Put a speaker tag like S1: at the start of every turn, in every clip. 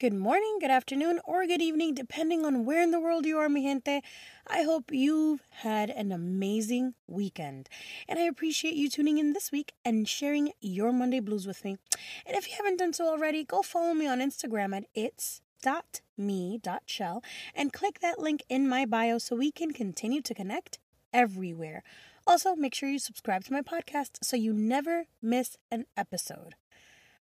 S1: good morning, good afternoon, or good evening, depending on where in the world you are, mi gente. I hope you've had an amazing weekend. And I appreciate you tuning in this week and sharing your Monday blues with me. And if you haven't done so already, go follow me on Instagram at its.me.shell and click that link in my bio so we can continue to connect everywhere. Also, make sure you subscribe to my podcast so you never miss an episode.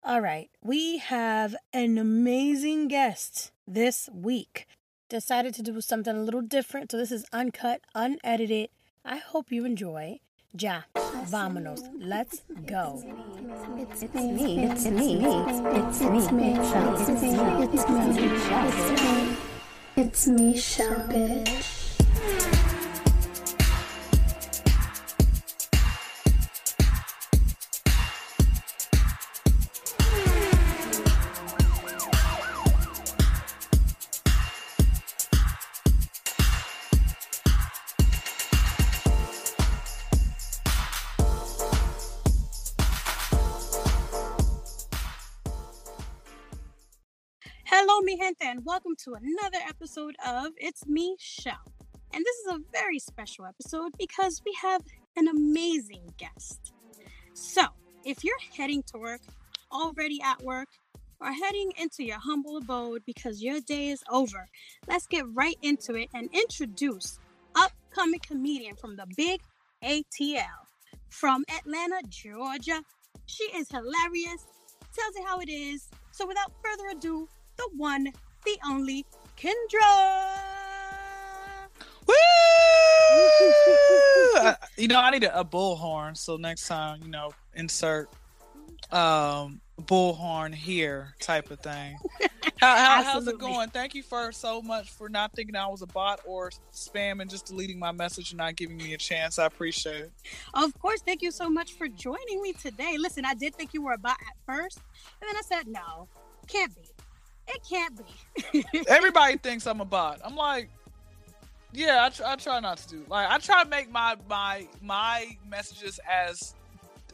S1: All right, we have an amazing guest this week. Decided to do something a little different, so this is uncut, unedited. I hope you enjoy. Ja, vámonos. Let's go.
S2: It's me. It's me. It's me. It's me. It's me. It's me. It's me, shell bitch.
S1: Hello, mi gente, and welcome to another episode of It's Me, Shell. And this is a very special episode because we have an amazing guest. So, if you're heading to work, already at work, or heading into your humble abode because your day is over, let's get right into it and introduce upcoming comedian from the big ATL from Atlanta, Georgia. She is hilarious, tells it how it is. So, without further ado, the one, the only Kendra.
S3: Woo! You know, I need a, a bullhorn. So next time, you know, insert um bullhorn here type of thing. How, how, how's it going? Thank you for so much for not thinking I was a bot or spam and just deleting my message and not giving me a chance. I appreciate it.
S1: Of course, thank you so much for joining me today. Listen, I did think you were a bot at first, and then I said, no, can't be. It can't be.
S3: Everybody thinks I'm a bot. I'm like, yeah, I, tr- I try not to do. Like, I try to make my my my messages as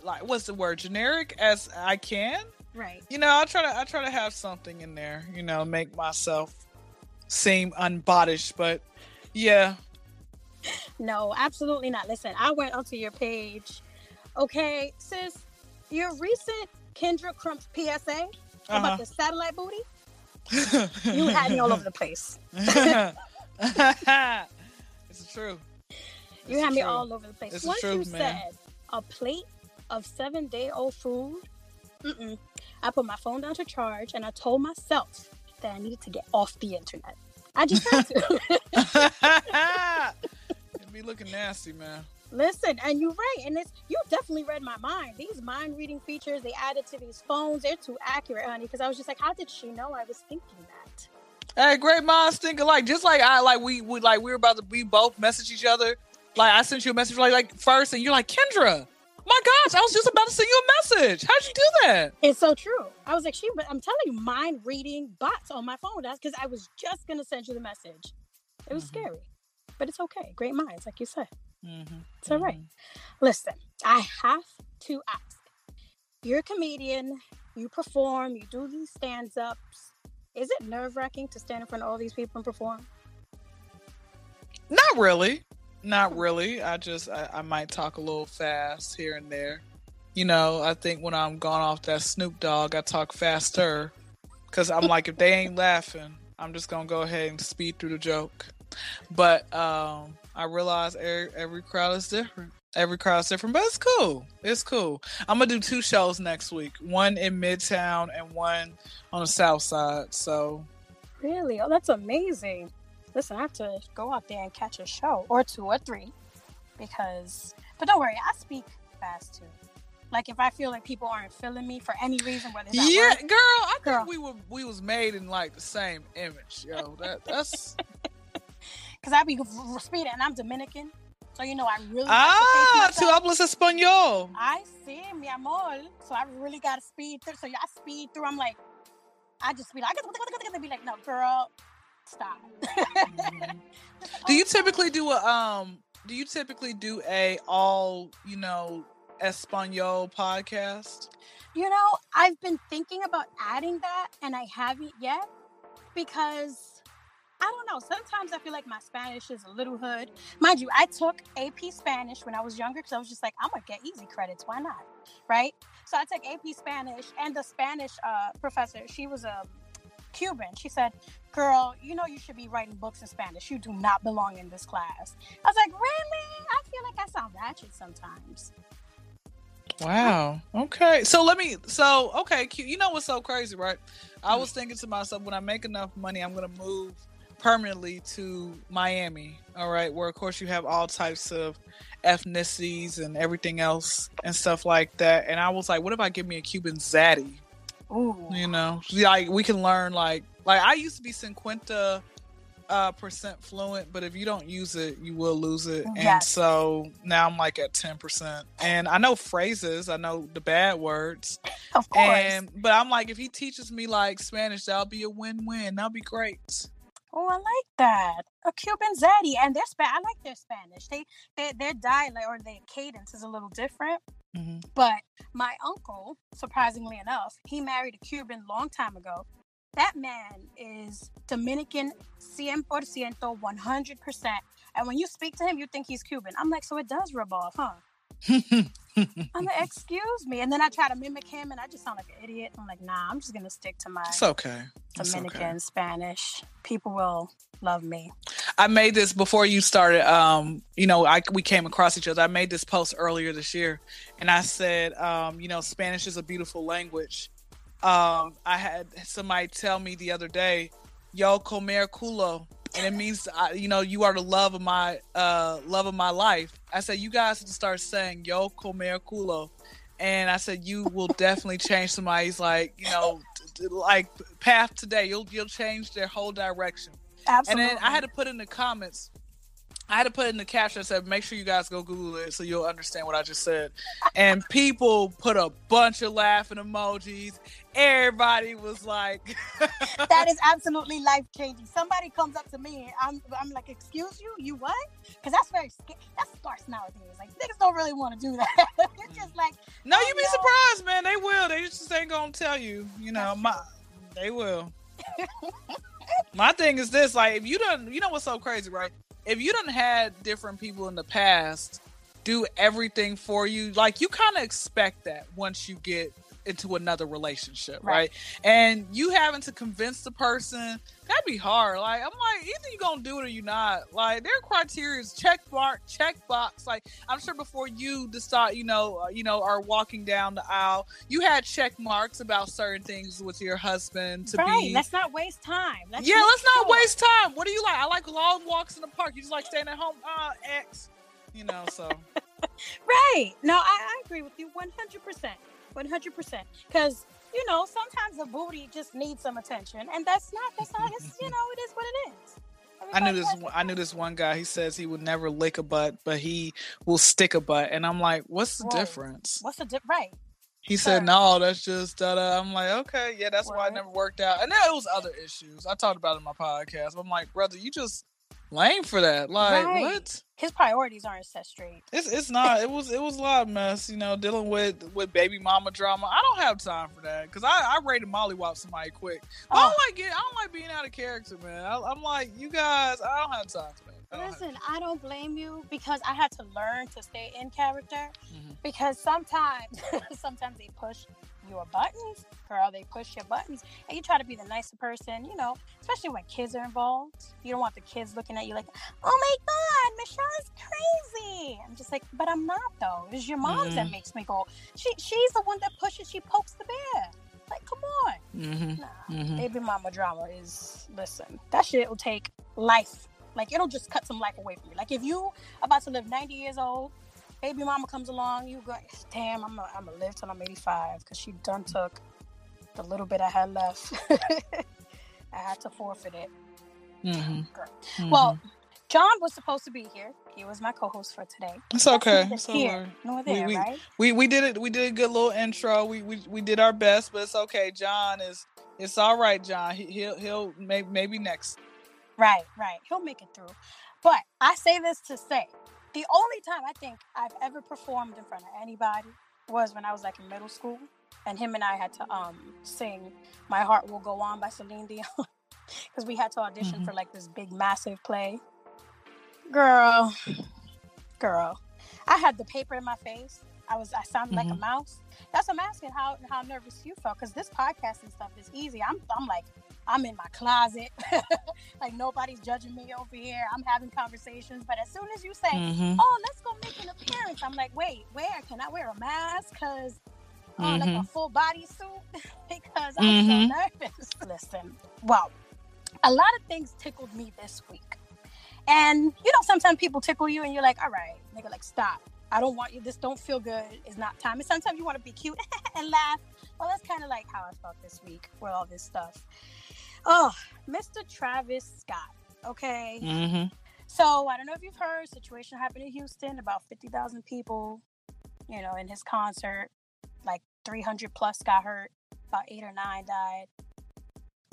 S3: like what's the word generic as I can.
S1: right.
S3: You know, I try to I try to have something in there. You know, make myself seem unbodish. But yeah,
S1: No, absolutely not. Listen, I went onto your page. Okay, sis, your recent Kendra Crump PSA about uh-huh. the satellite booty, you had me all over the place.
S3: it's true. truth.
S1: You had me all over the place.
S3: It's the
S1: Once
S3: truth,
S1: you
S3: man.
S1: said a plate of seven day old food, mm-mm, I put my phone down to charge and I told myself that I needed to get off the internet. I just had to.
S3: It'd be looking nasty, man.
S1: Listen, and you're right. And it's you definitely read my mind. These mind reading features they added to these phones, they're too accurate, honey. Because I was just like, how did she know I was thinking that?
S3: Hey, great minds think alike. Just like I like we would like we were about to we both message each other. Like I sent you a message like like first, and you're like Kendra. My gosh, I was just about to send you a message. How'd you do that?
S1: It's so true. I was like, she, but I'm telling you, mind reading bots on my phone. That's because I was just gonna send you the message. It was
S3: Mhm.
S1: scary, but it's okay. Great minds, like you said.
S3: Mm-hmm.
S1: It's all right. Listen, I have to ask. You're a comedian. You perform. You do these stands ups. Is it nerve wracking to stand in front of all these people and perform?
S3: Not really. Not really. I just I, I might talk a little fast here and there. You know, I think when I'm gone off that Snoop Dogg, I talk faster because I'm like, if they ain't laughing, I'm just gonna go ahead and speed through the joke. But um, I realize every, every crowd is different. Every crowd is different, but it's cool. It's cool. I'm gonna do two shows next week. One in Midtown and one on the South Side. So
S1: Really? Oh, that's amazing. Listen, I have to go out there and catch a show or two or three because, but don't worry, I speak fast too. Like if I feel like people aren't feeling me for any reason, whether it's
S3: yeah,
S1: work,
S3: girl, I think we were we was made in like the same image, yo. That that's
S1: because I be r- speeding and I'm Dominican, so you know I really
S3: ah,
S1: like to
S3: tu
S1: pace
S3: hablas español.
S1: I see, mi amor. So I really gotta speed through. So I speed through. I'm like, I just be like, I got to be like, no, girl, stop.
S3: Do you typically do a um? Do you typically do a all you know español podcast?
S1: You know, I've been thinking about adding that, and I haven't yet. because I don't know. Sometimes I feel like my Spanish is a little hood. Mind you, I took AP Spanish when I was younger because I was just like, I'm gonna get easy credits. Why not? Right? So I took AP Spanish, and the Spanish uh, professor, she was a Cuban. She said, Girl, you know you should be writing books in Spanish. You do not belong in this class. I was like, Really? I feel like I sound ratchet sometimes.
S3: Wow. Okay. So let me. So okay. You know what's so crazy, right? I
S1: Mm-hmm.
S3: was thinking to myself, when I make enough money, I'm gonna move permanently to Miami. All right, where of course you have all types of ethnicities and everything else and stuff like that. And I was like, what if I give me a Cuban zaddy?
S1: Ooh.
S3: You know, like we can learn like like I used to be cinquenta uh percent fluent, but if you don't use it, you will lose it. And so now I'm like at ten percent. And I know phrases, I know the bad words.
S1: Of course.
S3: And but I'm like, if he teaches me like Spanish, that'll be a win-win. That'll be great.
S1: Oh, I like that. A Cuban zaddy, and their Spa- I like their Spanish. They, they their dialect or their cadence is a little different.
S3: Mhm.
S1: But my uncle, surprisingly enough, he married a Cuban long time ago. That man is Dominican, cien por ciento, one hundred percent. And when you speak to him, you think he's Cuban. I'm like, so it does rub off, huh? I'm like, excuse me. And then I try to mimic him, and I just sound like an idiot. I'm like, nah, I'm just gonna stick to my
S3: it's okay. It's
S1: Dominican
S3: okay.
S1: Spanish. People will love me.
S3: I made this before you started. Um, you know, I we came across each other. I made this post earlier this year, and I said, um, you know, Spanish is a beautiful language. Um, I had somebody tell me the other day, "Yo comer culo," and it means, uh, you know, you are the love of my uh love of my life. I said, you guys have to start saying "Yo comer culo," and I said, you will definitely change somebody's like, you know, t- t- like path today. You'll you'll change their whole direction.
S1: Absolutely.
S3: And then I had to put in the comments, I had to put in the caption that said, make sure you guys go Google it so you'll understand what I just said. And people put a bunch of laughing emojis. Everybody was like,
S1: that is absolutely life changing. Somebody comes up to me and I'm, I'm like, "Excuse you, you what?" Because that's very that's scarce nowadays. Like niggas don't really want to do that. it's just mm. like,
S3: no,
S1: Oh,
S3: you be
S1: no.
S3: surprised, man. They will. They just ain't going to tell you. You know,
S1: That's
S3: my, they will. my thing is this like, if you don't, you know what's so crazy, right? If you done had different people in the past do everything for you, like you kind of expect that once you get into another relationship, right.
S1: Right.
S3: And you having to convince the person that'd be hard. Like I'm like, either you gonna do it or you not. Like their criteria is check mark, check box. Like I'm sure before you decide, you know, uh, you know, are walking down the aisle, you had check marks about certain things with your husband to
S1: right?
S3: be.
S1: Let's not waste time. Let's
S3: yeah, let's not
S1: sure.
S3: waste time. What do you like? I like long walks in the park. You just like staying at home. Uh, X. You know, so
S1: Right? No, I, I agree with you 100. percent 100. percent Because you know sometimes the booty just needs some attention, and that's not that's not it's you know it is what it is.
S3: I knew this. I knew this one guy. He says he would never lick a butt, but he will stick a butt. And I'm like, what's the
S1: Whoa.
S3: difference?
S1: What's the di- right?
S3: He said, no, that's just da da. I'm like, okay, yeah, that's why it never worked out. And there it was other issues. I talked about it in my podcast. I'm like, brother, you just lame for that. Like,
S1: Right.
S3: what?
S1: His priorities aren't set straight.
S3: It's it's not. It was it was a lot of mess, you know, dealing with with baby mama drama. I don't have time for that because I I rated mollywop somebody quick. I
S1: Oh.
S3: don't like it. I don't like being out of character, man. I, I'm like, you guys, I don't have time for that. I have-
S1: Listen, I don't blame you because I had to learn to stay in character
S3: Mhm.
S1: because sometimes sometimes they push your buttons, girl, they push your buttons and you try to be the nicer person, you know, especially when kids are involved. You don't want the kids looking at you like, "Oh my god, Michelle is crazy." I'm just like, "But I'm not though. It's your mom that
S3: Mhm.
S1: makes me go. She she's the one that pushes, she pokes the bear." Like, come on.
S3: Mhm.
S1: Nah,
S3: Mhm.
S1: baby mama drama is listen. That shit will take life. Like it'll just cut some life away from you. Like if you about to live 90 years old, baby mama comes along, you go, damn, I'm gonna I'm gonna live till I'm 85 because she done took the little bit I had left. I had to forfeit it.
S3: Mhm. Mhm.
S1: Well, John was supposed to be here. He was my co-host for today.
S3: it's okay. It's
S1: here
S3: alright.
S1: nor
S3: We-
S1: there,
S3: we-
S1: right?
S3: We we did it. We did a good little intro. We we, we did our best, but it's okay. John is. It's all right, John. He, he'll he'll maybe maybe next.
S1: Right, right. He'll make it through. But I say this to say the only time I think I've ever performed in front of anybody was when I was like in middle school. And him and I had to um sing My Heart Will Go On by Celine Dion. because we had to audition
S3: Mhm.
S1: for like this big massive play. Girl, girl, I had the paper in my face. I was I sounded like a
S3: Mhm.
S1: mouse. That's what I'm asking how how nervous you felt because this podcasting stuff is easy. I'm I'm like I'm in my closet, like nobody's judging me over here. I'm having conversations, but as soon as you say,
S3: Mhm.
S1: "Oh, let's go make an appearance," I'm like, "Wait, where can I wear a mask?" Because uh, like a
S3: Mhm.
S1: full body suit because I'm so nervous. Listen, well, a lot of things tickled me this week. And you know, sometimes people tickle you and you're like, all right, nigga, like stop. I don't want you. This don't feel good. It's not time. And sometimes you want to be cute and laugh. Well, that's kind of like how I felt this week with all this stuff. Oh, Mr. Travis Scott. Okay.
S3: Mhm.
S1: So I don't know if you've heard situation happened in Houston. About fifty thousand people, you know, in his concert. Like three hundred plus got hurt. About eight or nine died.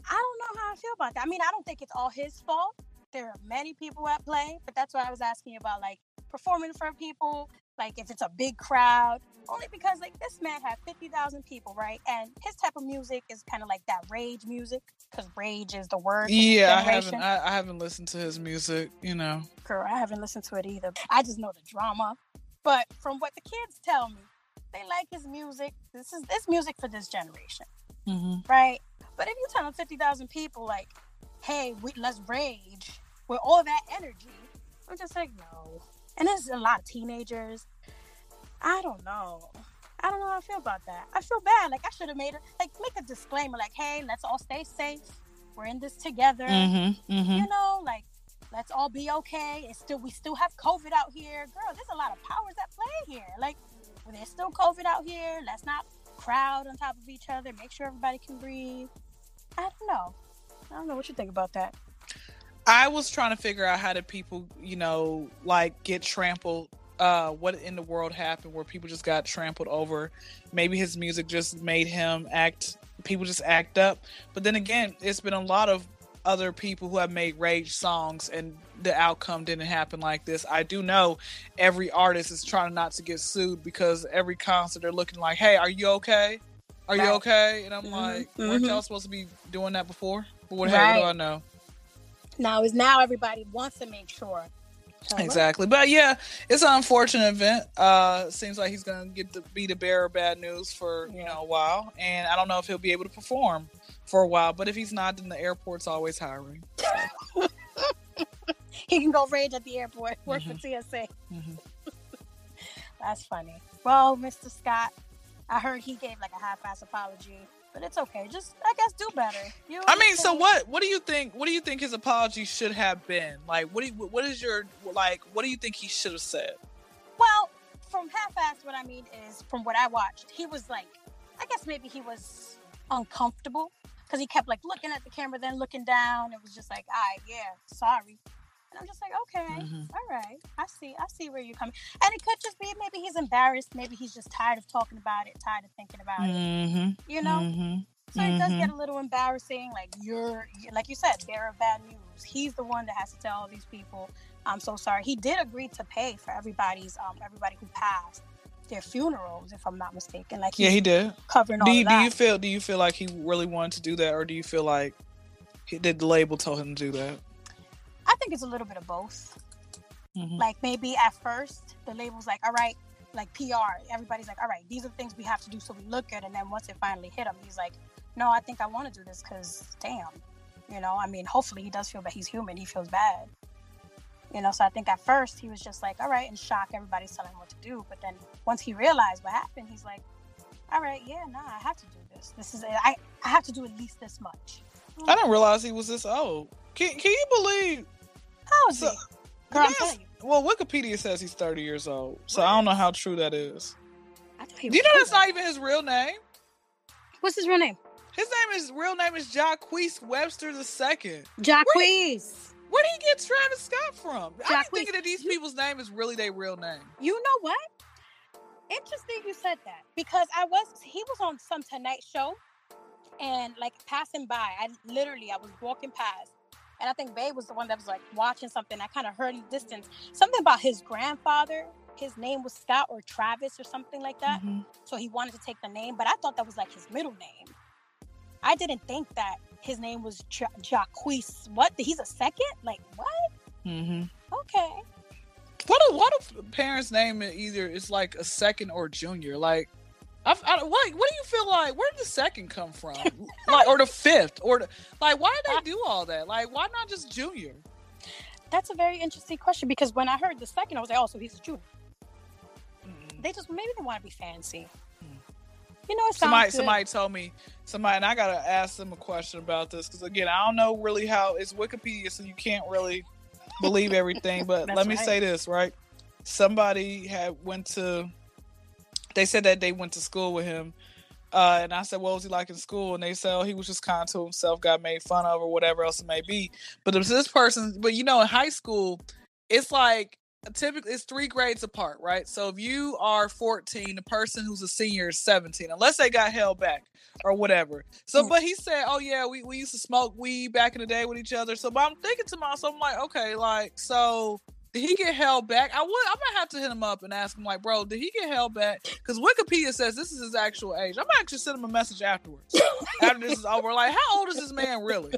S1: I don't know how I feel about that. I mean, I don't think it's all his fault. There are many people at play, but that's why I was asking about like performing for people. Like if it's a big crowd, only because like this man had fifty thousand people, right? And his type of music is kind of like that rage music, because rage is the word.
S3: Yeah, I haven't. I, I haven't listened to his music. You know.
S1: Girl, I haven't listened to it either. I just know the drama. But from what the kids tell me, they like his music. This is this music for this generation,
S3: Mhm.
S1: right? But if you tell them fifty thousand people, like, "Hey, we, let's rage," with all that energy, I'm just like, no. And there's a lot of teenagers. I don't know. I don't know how I feel about that. I feel bad. Like I should have made it. Like make a disclaimer. Like, hey, let's all stay safe. We're in this together
S3: Mm-hmm, mm-hmm.
S1: you know, like let's all be okay. It's still we still have COVID out here, girl. There's a lot of powers at play here. Like there's still COVID out here, let's not crowd on top of each other. Make sure everybody can breathe. I don't know. I don't know what you think about that.
S3: I was trying to figure out how did people, you know, like get trampled. Uh, what in the world happened where people just got trampled over? Maybe his music just made him act. People just act up. But then again, it's been a lot of other people who have made rage songs, and the outcome didn't happen like this. I do know every artist is trying not to get sued because every concert they're looking like, "Hey, are you okay? Are you okay?" And I'm
S1: Mhm,
S3: like, "Weren't
S1: mhm.
S3: y'all supposed to be doing that before?" But what, what do
S1: Right.
S3: I know?
S1: Now is now everybody wants to make sure. So,
S3: Exactly. But yeah, it's an unfortunate event. Uh seems like he's gonna get to be the bearer of bad news for, you know, a while. And I don't know if he'll be able to perform for a while. But if he's not, then the airport's always hiring.
S1: He can go rage at the airport, work
S3: Mhm.
S1: for TSA.
S3: Mhm.
S1: That's funny. Well, Mr. Scott, I heard he gave like a half-ass apology, but it's okay. Just I guess do better. You
S3: I mean, so what what do you think what do you think his apology should have been? Like what do you, what is your like what do you think he should have said?
S1: Well, from half-assed, what I mean is from what I watched, he was like, I guess maybe he was uncomfortable because he kept like looking at the camera, then looking down. It was just like, all right, yeah, sorry. And I'm just like, okay,
S3: Mhm.
S1: all right, I see, I see where you're coming. And it could just be maybe he's embarrassed, maybe he's just tired of talking about it, tired of thinking about it,
S3: Mhm.
S1: you know.
S3: Mhm.
S1: So it does
S3: Mhm.
S1: get a little embarrassing. Like you're, like you said, bearer of bad news. He's the one that has to tell all these people, "I'm so sorry." He did agree to pay for everybody's, um, everybody who passed their funerals, if I'm not mistaken. Like
S3: Yeah, he did.
S1: covering all
S3: Do you, do you feel do you feel like he really wanted to do that or do you feel like he did the label told him to do that?
S1: I think it's a little bit of both.
S3: Mhm.
S1: Like maybe at first the label's like, "All right." Like PR, everybody's like, "All right, these are the things we have to do so we look good." And then once it finally hit him, he's like, "No, I think I want to do this because, damn, you know. I mean, hopefully he does feel bad. He's human. He feels bad." You know, so I think at first he was just like, all right, in shock, everybody's telling him what to do. But then once he realized what happened, he's like, all right, yeah, nah, I have to do this. This is, it. I, I have to do at least this much.
S3: I didn't realize he was this old. Can Can you believe?
S1: How is
S3: So,
S1: it? Girl,
S3: yes. Well, Wikipedia says he's 30 years old, so I don't know how true that is.
S1: I thought he
S3: Do you know that's
S1: older.
S3: not even his real name?
S1: What's his real name?
S3: His name is real name is Jacques Webster II.
S1: Jacques.
S3: Where did he get Travis Scott from? I'm thinking that these people's name is really their real name.
S1: You know what? Interesting you said that because I was he was on some Tonight Show, and like passing by, I literally I was walking past, and I think Babe was the one that was like watching something. I kind of heard in the distance something about his grandfather. His name was Scott or Travis or something like that.
S3: Mhm.
S1: So he wanted to take the name, but I thought that was like his middle name. I didn't think that his name was ja- Jacques. What? He's a second? Like what?
S3: Mm-hmm.
S1: Okay.
S3: What if, what if parents name it either it's like a second or junior? Like, I, I, what what do you feel like? Where did the second come from? like, or the fifth, or the like? Why did they do all that? Like, why not just junior?
S1: That's a very interesting question because when I heard the second, I was like, oh, so he's a junior.
S3: Mm.
S1: They just maybe they want to be fancy.
S3: Hmm.
S1: You know,
S3: Somebody
S1: good.
S3: somebody told me somebody, and I gotta ask them a question about this because again, I don't know really how it's Wikipedia, so you can't really believe everything. But let me
S1: right.
S3: say this, right? Somebody had went to. They said that they went to school with him, uh, and I said, "What was he like in school?" And they said, "Oh, he was just kind to himself, got made fun of, or whatever else it may be." But this person, but you know, in high school, it's like typically it's three grades apart, right? So if you are 14, the person who's a senior is 17, unless they got held back or whatever. So,
S1: Mm.
S3: but he said, "Oh yeah, we, we used to smoke weed back in the day with each other." So, but I'm thinking to myself, I'm like, okay, like so. Did he get held back? I would. I might have to hit him up and ask him, like, bro, did he get held back? Because Wikipedia says this is his actual age. I'm actually send him a message afterwards after this is over. Like, how old is this man really?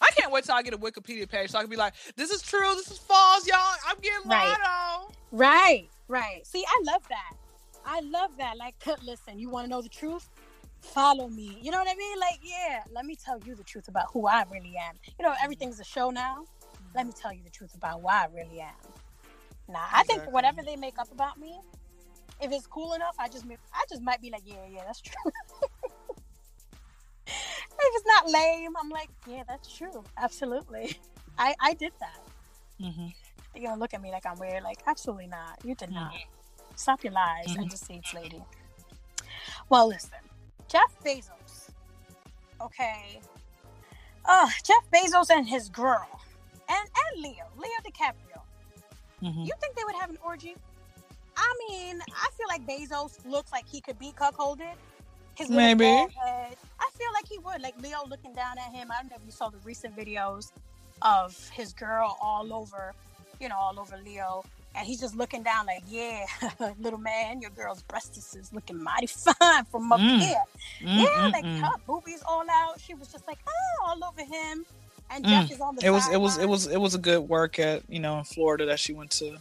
S3: I can't wait till I get a Wikipedia page so I can be like, this is true, this is false, y'all. I'm getting
S1: Right.
S3: lied on.
S1: Right, right. See, I love that. I love that. Like, listen, you want to know the truth? Follow me. You know what I mean? Like, yeah, let me tell you the truth about who I really am. You know, everything's a show now. Let me tell you the truth about why I really am. Nah, I think whatever they make up about me, if it's cool enough, I just, I just might be like, yeah, yeah, that's true. if it's not lame, I'm like, yeah, that's true. Absolutely. I, I did that.
S3: Mm-hmm.
S1: They're gonna look at me like I'm weird. Like, absolutely not. You did not. Stop your lies
S3: Mhm.
S1: and deceits, lady. Well, listen, Jeff Bezos. Okay. Uh, Jeff Bezos and his girl, and and Leo, Leo DiCaprio.
S3: Mm-hmm.
S1: You think they would have an orgy? I mean, I feel like Bezos looks like he could be cuckolded. His
S3: Maybe.
S1: head. I feel like he would. Like Leo looking down at him. I don't know if you saw the recent videos of his girl all over, you know, all over Leo. And he's just looking down like, yeah, little man, your girl's breasts is looking mighty fine from up
S3: Mm.
S1: here. Yeah, like her boobies all out. She was just like, oh, all over him. And
S3: Mm.
S1: Jeff is on the
S3: It was it was it was it was a good work at you know in Florida that she went to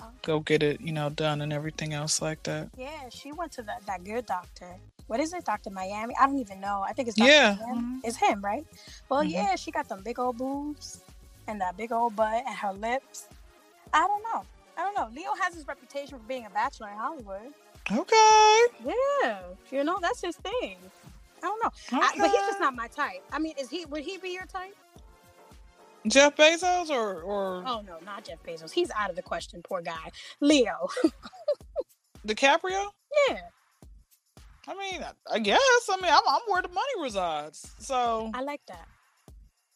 S1: Oh.
S3: go get it you know done and everything else like that.
S1: Yeah, she went to that, that good doctor. What is it, Doctor Miami? I don't even know. I think it's Dr.
S3: Yeah.
S1: Miami. It's him, right? Well,
S3: Mhm.
S1: yeah, she got them big old boobs and that big old butt and her lips. I don't know. I don't know. Leo has his reputation for being a bachelor in Hollywood.
S3: Okay.
S1: Yeah, you know that's his thing. I don't know, I, but he's just not my type. I mean, is he? Would he be your type?
S3: Jeff Bezos or or
S1: Oh no, not Jeff Bezos. He's out of the question. Poor guy. Leo.
S3: DiCaprio?
S1: yeah,
S3: I mean, I guess. I mean, I'm, I'm where the money resides. So
S1: I like that.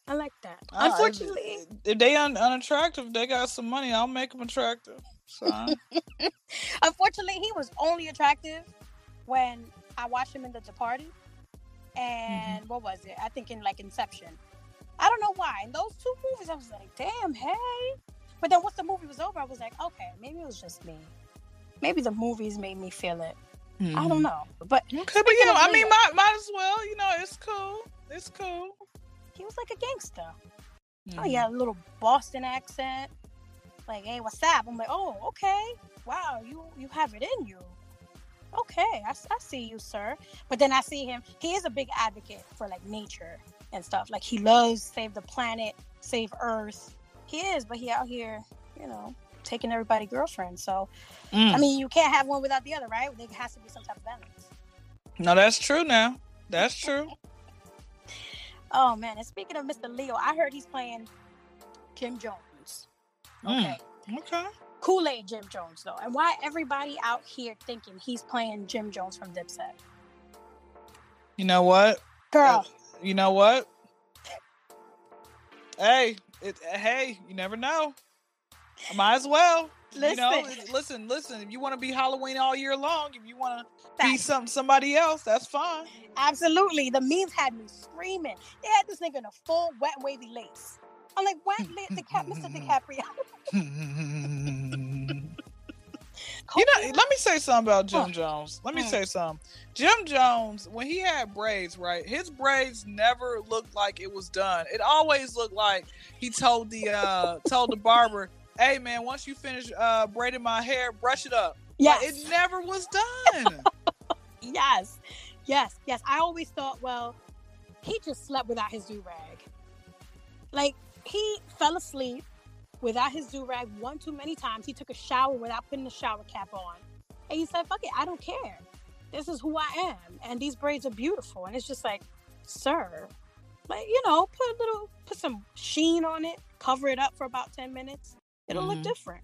S1: I like that.
S3: uh,
S1: Unfortunately,
S3: if, they un, unattractive, they got some money. I'll make them attractive. So
S1: Unfortunately, he was only attractive when I watched him in The Departed, and what was it? I think in like Inception. I don't know why. In those two movies, I was like, "Damn, hey!" But then once the movie was over, I was like, "Okay, maybe it was just me. Maybe the movies made me feel it. I don't know." But
S3: Okay, but know, I mean, might might as well. You know, it's cool. It's cool.
S1: he was like a gangster. Oh,
S3: Mhm.
S1: he had a little Boston accent. Like, "Hey, what's up?" I'm like, "Oh, okay. Wow, you you have it in you." Okay, I, I see you, sir. But then I see him. He is a big advocate for like nature and stuff. Like he loves save the planet, save Earth. He is, but he out here, you know, taking everybody girlfriend. So
S3: Mm.
S1: I mean, you can't have one without the other, right? There has to be some type of balance.
S3: No, that's true. Now, that's true.
S1: Oh man! And speaking of Mr. Leo, I heard he's playing Jim Jones.
S3: Mm.
S1: Okay.
S3: Okay.
S1: Kool Aid Jim Jones, though, and why everybody out here thinking he's playing Jim Jones from Dipset?
S3: You know what?
S1: Girl,
S3: You know what? Hey, it, hey, you never know. I Might as well. You know,
S1: Listen.
S3: listen, listen. If you want to be Halloween all year long, if you want to be
S1: Facts.
S3: some somebody else, that's fine.
S1: absolutely. The memes had me screaming. They had this nigga in a full wet wavy lace. I'm like, what, DiCap- Mr. DiCaprio?
S3: You know, let me say something about Jim Jones. Let me
S1: Mm.
S3: say something. Jim Jones, when he had braids, right, his braids never looked like it was done. It always looked like he told the uh told the barber, "Hey man, once you finish uh braiding my hair, brush it up."
S1: Yeah,
S3: Like, it never was done.
S1: Yes, yes, yes. I always thought, well, he just slept without his do rag. Like he fell asleep without his do rag one too many times. He took a shower without putting the shower cap on, and he said, "Fuck it, I don't care. This is who I am, and these braids are beautiful." And it's just like, sir, like you know, put a little, put some sheen on it, cover it up for about ten minutes. It'll
S3: Mhm.
S1: look different.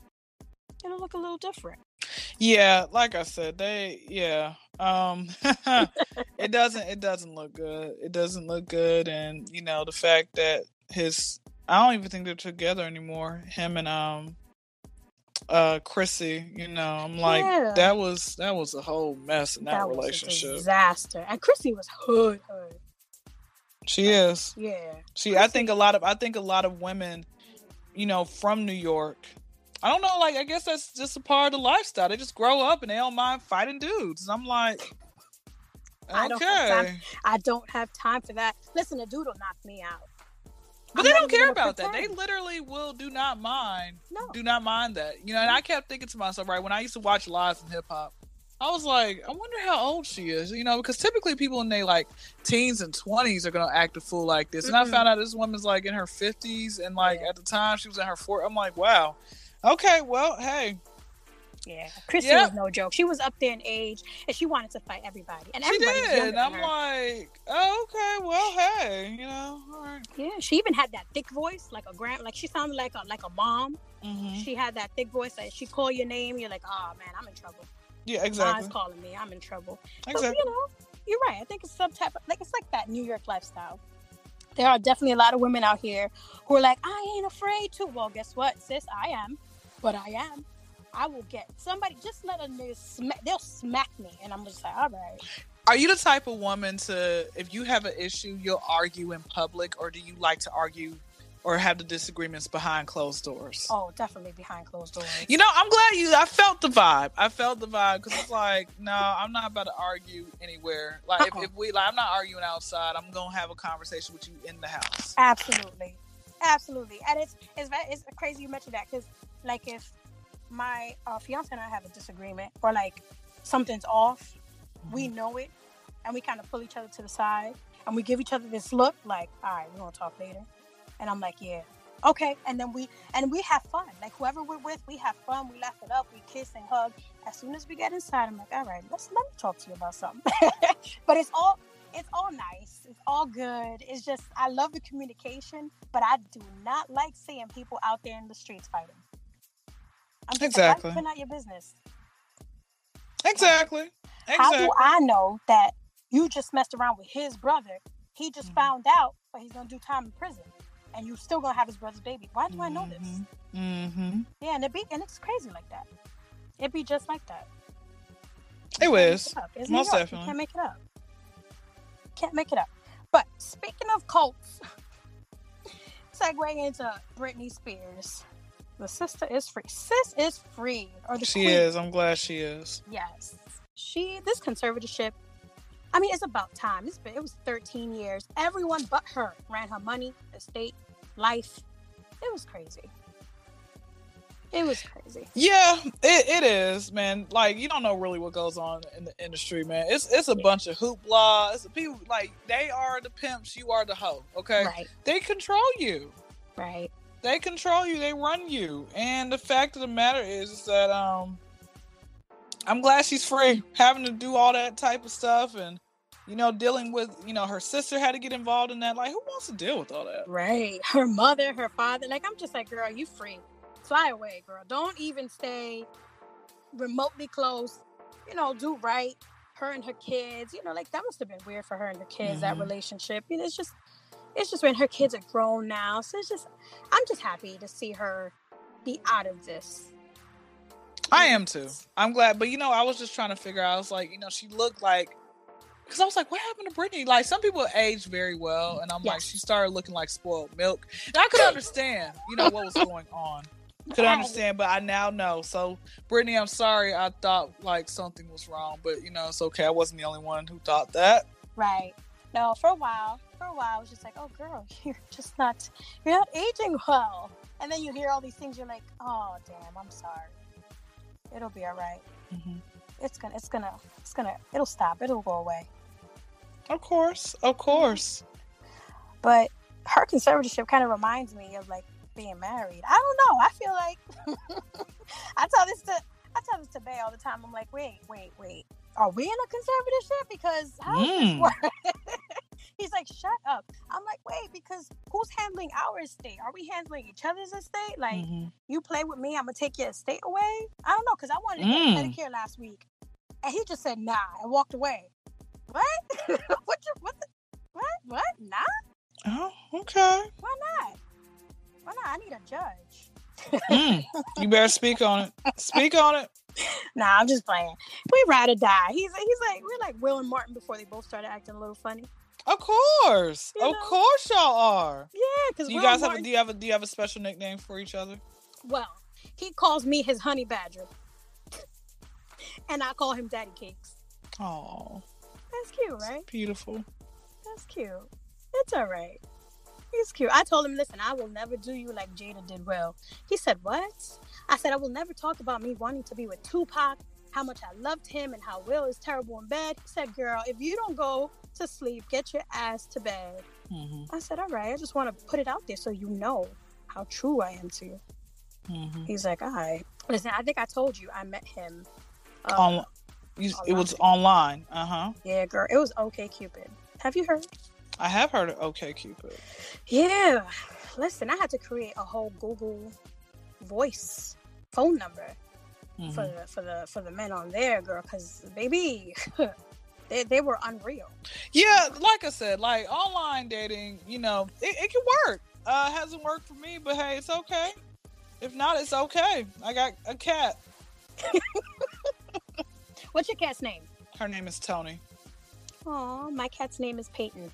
S1: It'll look a little different.
S3: yeah, like I said, they yeah. Um it doesn't it doesn't look good. It doesn't look good and you know, the fact that his I don't even think they're together anymore. Him and um uh Chrissy, you know, I'm like
S1: Yeah.
S3: that was that was a whole mess in that,
S1: was a
S3: relationship.
S1: disaster. And Chrissy was hood, hood.
S3: She is.
S1: Yeah.
S3: She I think a lot of I think a lot of women, you know, from New York. I don't know, like I guess that's just a part of the lifestyle. They just grow up and they don't mind fighting dudes. I'm like
S1: I don't have time I don't have time for that. Listen, a dude will knock me out.
S3: But
S1: I'm
S3: they don't care about that. They literally will do not mind.
S1: No.
S3: Do not mind that. You know, and I kept thinking to myself, right, when I used to watch Love and Hip Hop, I was like, I wonder how old she is, you know, because typically people in their like teens and twenties are gonna act a fool like this. And I found out this woman's like in her fifties and like
S1: Yeah.
S3: at the time she was in her 40s. I'm like, wow. Okay, well, hey,
S1: Yeah. Chrissy
S3: Yeah.
S1: was no joke. She was up there in age and she wanted to fight everybody. And
S3: she did. And I'm like, oh, okay, well, hey, you know, right.
S1: Yeah, she even had that thick voice, like a grand like she sounded like a like a mom.
S3: Mhm.
S1: She had that thick voice that she call your name, you're like, oh man, I'm in trouble.
S3: Yeah, exactly.
S1: Mom's calling me, I'm in trouble. But,
S3: Exactly.
S1: you know, you're right. I think it's some type of like it's like that New York lifestyle. There are definitely a lot of women out here who are like, I ain't afraid to. Well, guess what, sis? I am, but I am. I will get somebody. Just let a nigga smack. They'll smack me, and I'm just like, all right.
S3: Are you the type of woman to, if you have an issue, you'll argue in public, or do you like to argue or have the disagreements behind closed doors?
S1: Oh, definitely behind closed doors.
S3: You know, I'm glad you. I felt the vibe. I felt the vibe because it's like, no, I'm not about to argue anywhere. Like,
S1: Uh-uh.
S3: if, if we, like, I'm not arguing outside. I'm gonna have a conversation with you in the house.
S1: Absolutely, absolutely, and it's it's it's crazy you mentioned that because like if my uh, fiance and I have a disagreement or like something's off, we know it, and we kind of pull each other to the side and we give each other this look like, all right, we're gonna talk later, and I'm like, yeah, okay, and then we and we have fun. Like whoever we're with, we have fun. We laugh it up, we kiss and hug. As soon as we get inside, I'm like, all right, let's let me talk to you about something. but it's all it's all nice. It's all good. It's just I love the communication, but I do not like seeing people out there in the streets fighting. I'm just
S3: Exactly.
S1: Like, why you putting out your business?
S3: Exactly.
S1: How do I know that you just messed around with his brother? He just
S3: Mhm.
S1: found out, but he's gonna do time in prison, and you still gonna have his brother's baby. Why do I know this?
S3: Mm-hmm.
S1: Yeah, and it be and it's crazy like that. It be just like that.
S3: It
S1: was It's
S3: Most definitely.
S1: You can't make it up. Can't make it up. But speaking of cults, segue into Britney Spears. The sister is free. Sis is free, or the
S3: She
S1: queen.
S3: is. I'm glad she is.
S1: Yes, she. This conservatorship. I mean, it's about time. It's been. It was 13 years. Everyone but her ran her money, estate, life. It was crazy. It was crazy.
S3: Yeah, it, it is, man. Like you don't know really what goes on in the industry, man. It's it's a bunch of hoopla. It's people like they are the pimps, you are the hoe. Okay,
S1: Right.
S3: they control you.
S1: Right.
S3: They control you. They run you. And the fact of the matter is, is that um, I'm glad she's free, having to do all that type of stuff, and you know, dealing with you know her sister had to get involved in that. Like, who wants to deal with all that?
S1: Right. Her mother, her father. Like, I'm just like, girl, you free. Fly away, girl. Don't even stay remotely close. You know, do right. Her and her kids. You know, like that must have been weird for her and her kids, that
S3: Mhm.
S1: relationship. You know, it's just it's just when her kids are grown now. So it's just I'm just happy to see her be out of this.
S3: I am too. I'm glad, but you know, I was just trying to figure out. I was like, you know, she looked like because I was like, what happened to Britney? Like some people age very well, and I'm like, she started looking like spoiled milk, and I could understand, you know, what was going on. could understand, but I now know. So, Britney, I'm sorry. I thought like something was wrong, but you know, it's okay. I wasn't the only one who thought that.
S1: Right. No, for a while, for a while, I was just like, oh, girl, you're just not, you're not aging well. And then you hear all these things, you're like, oh, damn, I'm sorry. It'll be all right.
S3: Mhm.
S1: It's gonna, it's gonna, it's gonna, it'll stop. It'll go away.
S3: Of course, of course.
S1: But her conservatorship kind of reminds me of like being married. I don't know. I feel like I tell this to I tell this to Bay all the time. I'm like, wait, wait, wait. Are we in a conservatorship? Because how does this
S3: Mm.
S1: work? He's like, shut up. I'm like, wait, because who's handling our estate? Are we handling each other's estate? Like,
S3: Mhm.
S1: you play with me, I'm gonna take your estate away. I don't know, because I wanted to get
S3: Mm.
S1: a pedicure last week, and he just said nah and walked away. What? what? You, what? The, what? What? Nah?
S3: Oh, okay.
S1: Why not? Why not? I need a judge.
S3: Mm. You better speak on it. Speak on it.
S1: Nah, I'm just playing. We ride or die. He's he's like we're like Will and Martin before they both started acting a little funny.
S3: Of course,
S1: You
S3: of
S1: know?
S3: course, y'all are.
S1: Yeah, because
S3: you guys have a, do you have a do you have a special nickname for each other?
S1: well, he calls me his honey badger, and I call him Daddy Cakes.
S3: Oh,
S1: That's cute, right?
S3: beautiful.
S1: That's cute. It's all right. He's cute. I told him, listen, I will never do you like Jada did Will. He said, what? I said, I will never talk about me wanting to be with Tupac, how much I loved him, and how Will is terrible in bed. He said, girl, if you don't go to sleep, get your ass to bed.
S3: hmm
S1: I said, all right, I just want to put it out there so you know how true I am to you.
S3: hmm
S1: He's like, all right. Listen, I think I told you I met him. Uh,
S3: On, you, it was online. Uh huh.
S1: yeah, girl. It was OK Cupid. Have you heard?
S3: I have heard of OK Cupid.
S1: Yeah. Listen, I had to create a whole Google voice phone number
S3: Mhm.
S1: for the for the for the men on there, girl, because baby, they, they were unreal.
S3: Yeah, like I said, like online dating, you know, it, it can work. Uh, hasn't worked for me, but hey, it's okay. If not, it's okay. I got a cat.
S1: What's your cat's name?
S3: Her name is Tony.
S1: Oh, my cat's name is Peyton.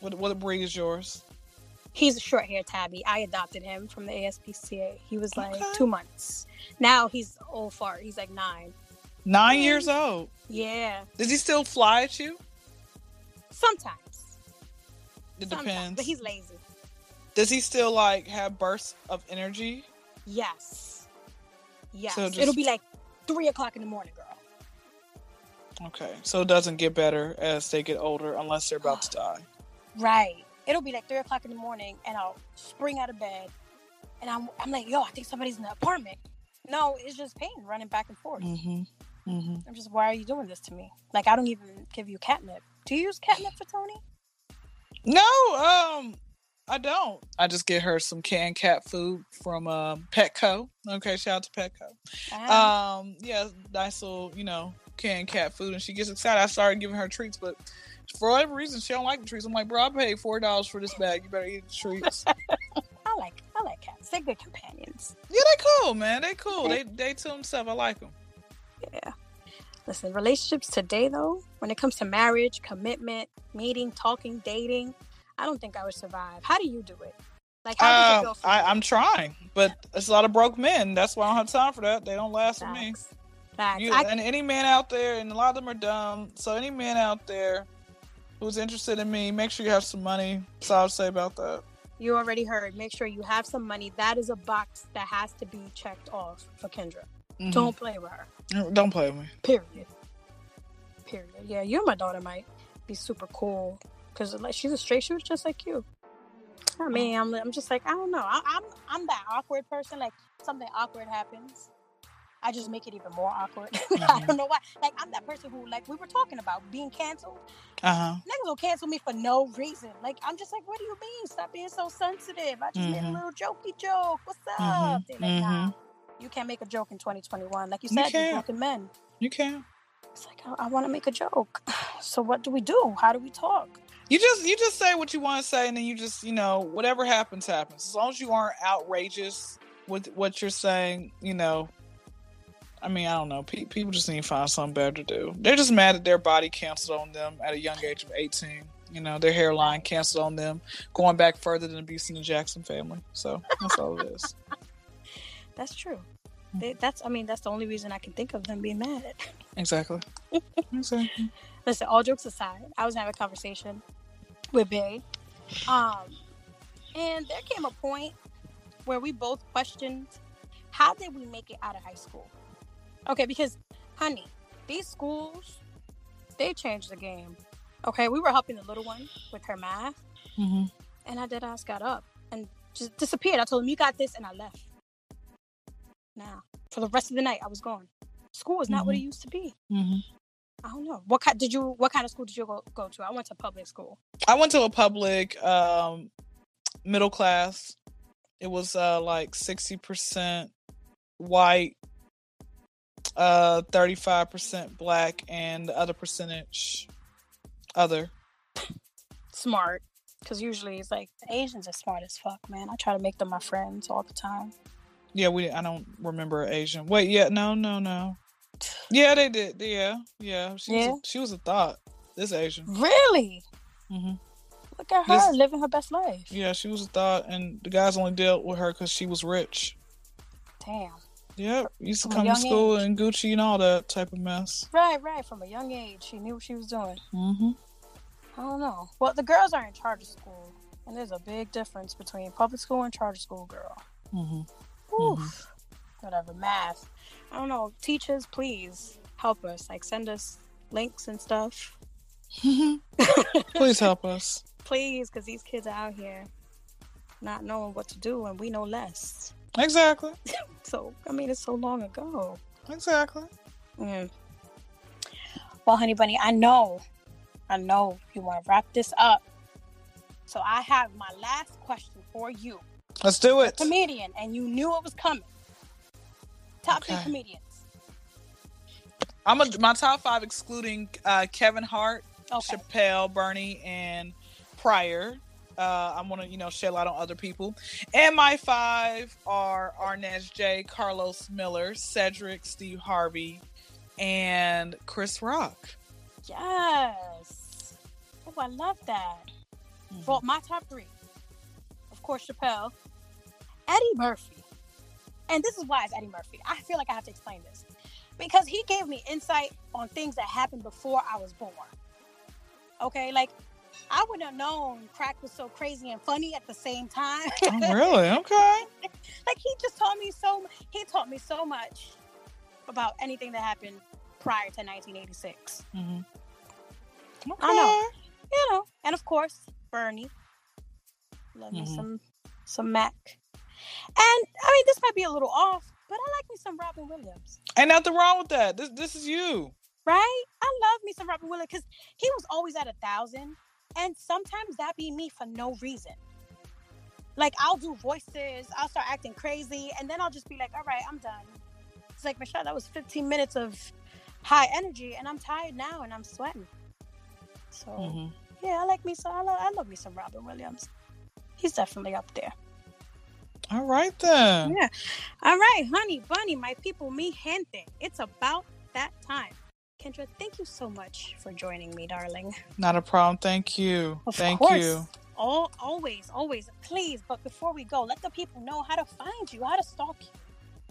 S3: What what breed is yours?
S1: He's a short hair tabby. I adopted him from the ASPCA. He was like
S3: Okay.
S1: two months. Now he's old fart. He's like nine.
S3: Nine
S1: Mm.
S3: years old.
S1: Yeah.
S3: Does he still fly at you?
S1: Sometimes.
S3: It
S1: Sometimes,
S3: depends.
S1: But he's lazy.
S3: Does he still like have bursts of energy?
S1: Yes. Yes.
S3: So
S1: It'll be like three o'clock in the morning, girl.
S3: Okay, so it doesn't get better as they get older, unless they're about to die.
S1: Right. It'll be like three o'clock in the morning, and I'll spring out of bed, and I'm I'm like, yo, I think somebody's in the apartment. No, it's just Peyton running back and forth.
S3: Mm-hmm. Mm-hmm.
S1: I'm just, why are you doing this to me? Like, I don't even give you catnip. Do you use catnip for Tony?
S3: No, um, I don't. I just get her some canned cat food from um, Petco. Okay, shout out to Petco.
S1: Ah,
S3: Um, yeah, nice little, you know, canned cat food, and she gets excited. I started giving her treats, but for whatever reason, she don't like the treats. I'm like, bro, I paid four dollars for this bag. You better eat the treats.
S1: I like I like cats. They're good companions.
S3: yeah, they cool, man. They cool. They they to themselves. I like them.
S1: Listen, relationships today, though, when it comes to marriage, commitment, meeting, talking, dating, I don't think I would survive. How do you do it? Like, how does it
S3: Um,
S1: go for
S3: I, I'm trying, but it's a lot of broke men. That's why I don't have time for that. They don't last with me.
S1: Facts. Facts.
S3: You,
S1: I,
S3: and any man out there, and a lot of them are dumb. So any man out there who's interested in me, make sure you have some money. That's all I'll say about that.
S1: you already heard. Make sure you have some money. That is a box that has to be checked off for Kendra.
S3: Mhm.
S1: Don't play with her.
S3: Don't play with me.
S1: Period. Period. Yeah, you and my daughter might be super cool because like she's a straight shooter just like you. I mean, I'm, I'm just like I don't know. I, I'm I'm that awkward person. Like something awkward happens, I just make it even more awkward. I
S3: Mhm.
S1: don't know why. Like I'm that person who like we were talking about being canceled.
S3: Uh huh.
S1: Niggas will cancel me for no reason. Like I'm just like, what do you mean? Stop being so sensitive. I just made a
S3: Mhm.
S1: little jokey joke. What's up?
S3: Mhm.
S1: They're like, nah,
S3: Mhm.
S1: You can't make a joke in 2021. Like you
S3: You
S1: said, you're
S3: can't.
S1: drunken men.
S3: You can.
S1: It's like I, I want to make a joke. So what do we do? How do we talk?
S3: You just you just say what you want to say, and then you just you know whatever happens happens. As long as you aren't outrageous with what you're saying, you know. I mean, I don't know. Pe- people just need to find something better to do. They're just mad that their body canceled on them at a young age of 18. You know, their hairline canceled on them, going back further than abuse in the Jackson family. So that's all it is.
S1: That's true. They, that's I mean that's the only reason I can think of them being mad.
S3: Exactly. exactly.
S1: Listen, all jokes aside, I was having a conversation with Bay, um, and there came a point where we both questioned how did we make it out of high school? Okay, because honey, these schools they changed the game. Okay, we were helping the little one with her math,
S3: hmm
S1: and I dead ass got up and just disappeared. I told him, "You got this," and I left. Now, for the rest of the night, I was gone. School is not what it used to be.
S3: hmm
S1: I don't know. What kind did you? What kind of school did you go, go to? I went to public school.
S3: I went to a public um, middle class. It was uh, like sixty percent white, uh, thirty-five percent black, and the other percentage other.
S1: Smart, because usually it's like the Asians are smart as fuck, man. I try to make them my friends all the time.
S3: Yeah, we. I don't remember Asian. Wait, yeah, no, no, no. Yeah, they did. Yeah, yeah. She
S1: Yeah?
S3: was. A, she was a thought. This Asian.
S1: Really?
S3: hmm
S1: Look at her
S3: This-
S1: living her best life.
S3: Yeah, she was a thought, and the guys only dealt with her because she was rich.
S1: Damn.
S3: Yep, used to
S1: From
S3: come to school
S1: age.
S3: and Gucci and all that type of mess.
S1: Right, right. From a young age, she knew what she was doing.
S3: Mm-hmm.
S1: I don't know. Well, the girls are in charter school, and there's a big difference between public school and charter school girl.
S3: Mm-hmm.
S1: Oof. Whatever, math. I don't know. Teachers, please help us. Like, send us links and stuff.
S3: Please help us.
S1: Please, because these kids are out here not knowing what to do, and we know less.
S3: Exactly.
S1: So, I mean, it's so long ago.
S3: Exactly.
S1: Mm. Well, honey bunny, I know, I know you want to wrap this up. So I have my last question for you,
S3: Let's do it.
S1: comedian, and you knew it was coming. Top three comedians.
S3: I'm a, my top five, excluding uh, Kevin Hart,
S1: Okay.
S3: Chappelle, Bernie, and Pryor. Uh, I'm gonna, you know, shed light on other people. And my five are Arnez J, Carlos Miller, Cedric, Steve Harvey, and Chris Rock.
S1: Yes. Oh, I love that. Well, my top three, of course, Chappelle, Eddie Murphy, and this is why it's Eddie Murphy. I feel like I have to explain this because he gave me insight on things that happened before I was born. Okay, like I wouldn't have known crack was so crazy and funny at the same time.
S3: Oh, really? Okay.
S1: like he just taught me so. He taught me so much about anything that happened prior to 1986.
S3: hmm Okay.
S1: I know. you know, and of course Bernie. Love me
S3: Mhm.
S1: some some Mac. And I mean, this might be a little off, but I like me some Robin Williams.
S3: Ain't nothing wrong with that. This this is you.
S1: Right? I love me some Robin Williams because he was always at a thousand, and sometimes that be me for no reason. Like I'll do voices, I'll start acting crazy, and then I'll just be like, "All right, I'm done." It's like Michelle, that was 15 minutes of high energy, and I'm tired now, and I'm sweating. So.
S3: hmm
S1: Yeah, I like me some. I love, I love me some Robin Williams. He's definitely up there.
S3: All right then.
S1: Yeah. All right, honey bunny, my people, me gente. It's about that time. Kyndra, thank you so much for joining me, darling.
S3: Not a problem. Thank you.
S1: Of
S3: Thank
S1: course.
S3: you.
S1: All, always, always, please. But before we go, let the people know how to find you, how to stalk you.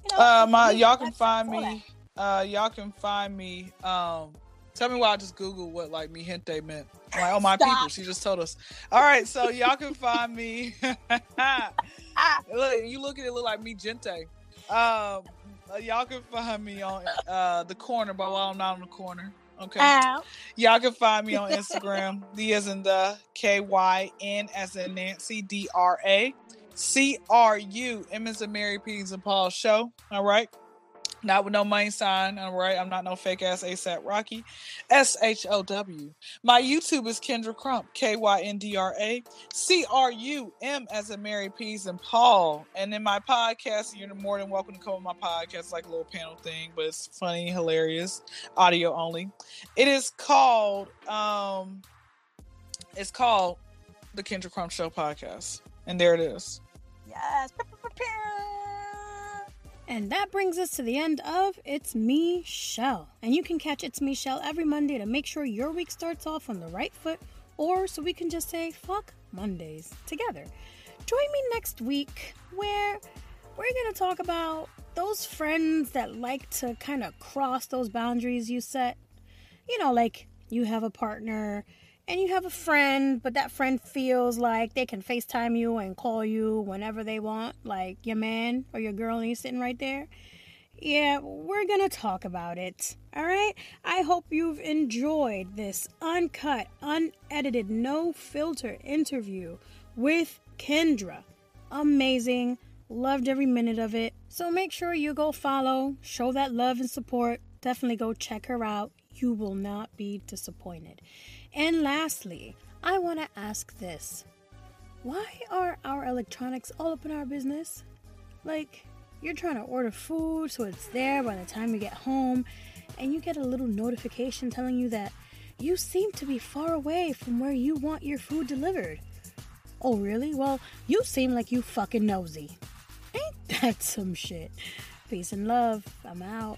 S1: you know,
S3: uh, my, y'all can find me. Uh, y'all can find me. Um, tell me why I just googled what like me gente meant. I'm like, oh my
S1: Stop.
S3: people. She just told us. All right, so y'all can find me. You look at it, look like me gente. Um, uh, y'all can find me on uh the corner, but while I'm not on the corner. Okay.
S1: ow.
S3: Y'all can find me on Instagram. D as in the K Y N as in Nancy D R A C R U M as in Mary Peters and Paul show. All right. Not with no money sign. All right. I'm not no fake ass ASAP Rocky. S H O W. My YouTube is Kyndra Crump. K Y N D R A C R U M as in Mary Peas and Paul. And in my podcast, you're more than welcome to come on my podcast. It's like a little panel thing, but it's funny, hilarious, audio only. It is called um it's called the Kyndra Crump Show podcast. And there it is.
S1: Yes. And that brings us to the end of It's Me, Shell. And you can catch It's Me, Shell every Monday to make sure your week starts off on the right foot, or so we can just say, fuck Mondays together. Join me next week where we're going to talk about those friends that like to kind of cross those boundaries you set. You know, like you have a partner and you have a friend, but that friend feels like they can FaceTime you and call you whenever they want, like your man or your girl and he's sitting right there. Yeah, we're gonna talk about it. All right? I hope you've enjoyed this uncut, unedited, no filter interview with Kyndra. Amazing. Loved every minute of it. So make sure you go follow, show that love and support. Definitely go check her out. You will not be disappointed. And lastly, I want to ask this why are our electronics all up in our business? Like, you're trying to order food so it's there by the time you get home, and you get a little notification telling you that you seem to be far away from where you want your food delivered. Oh, really? Well, you seem like you fucking nosy. Ain't that some shit? Peace and love. I'm out.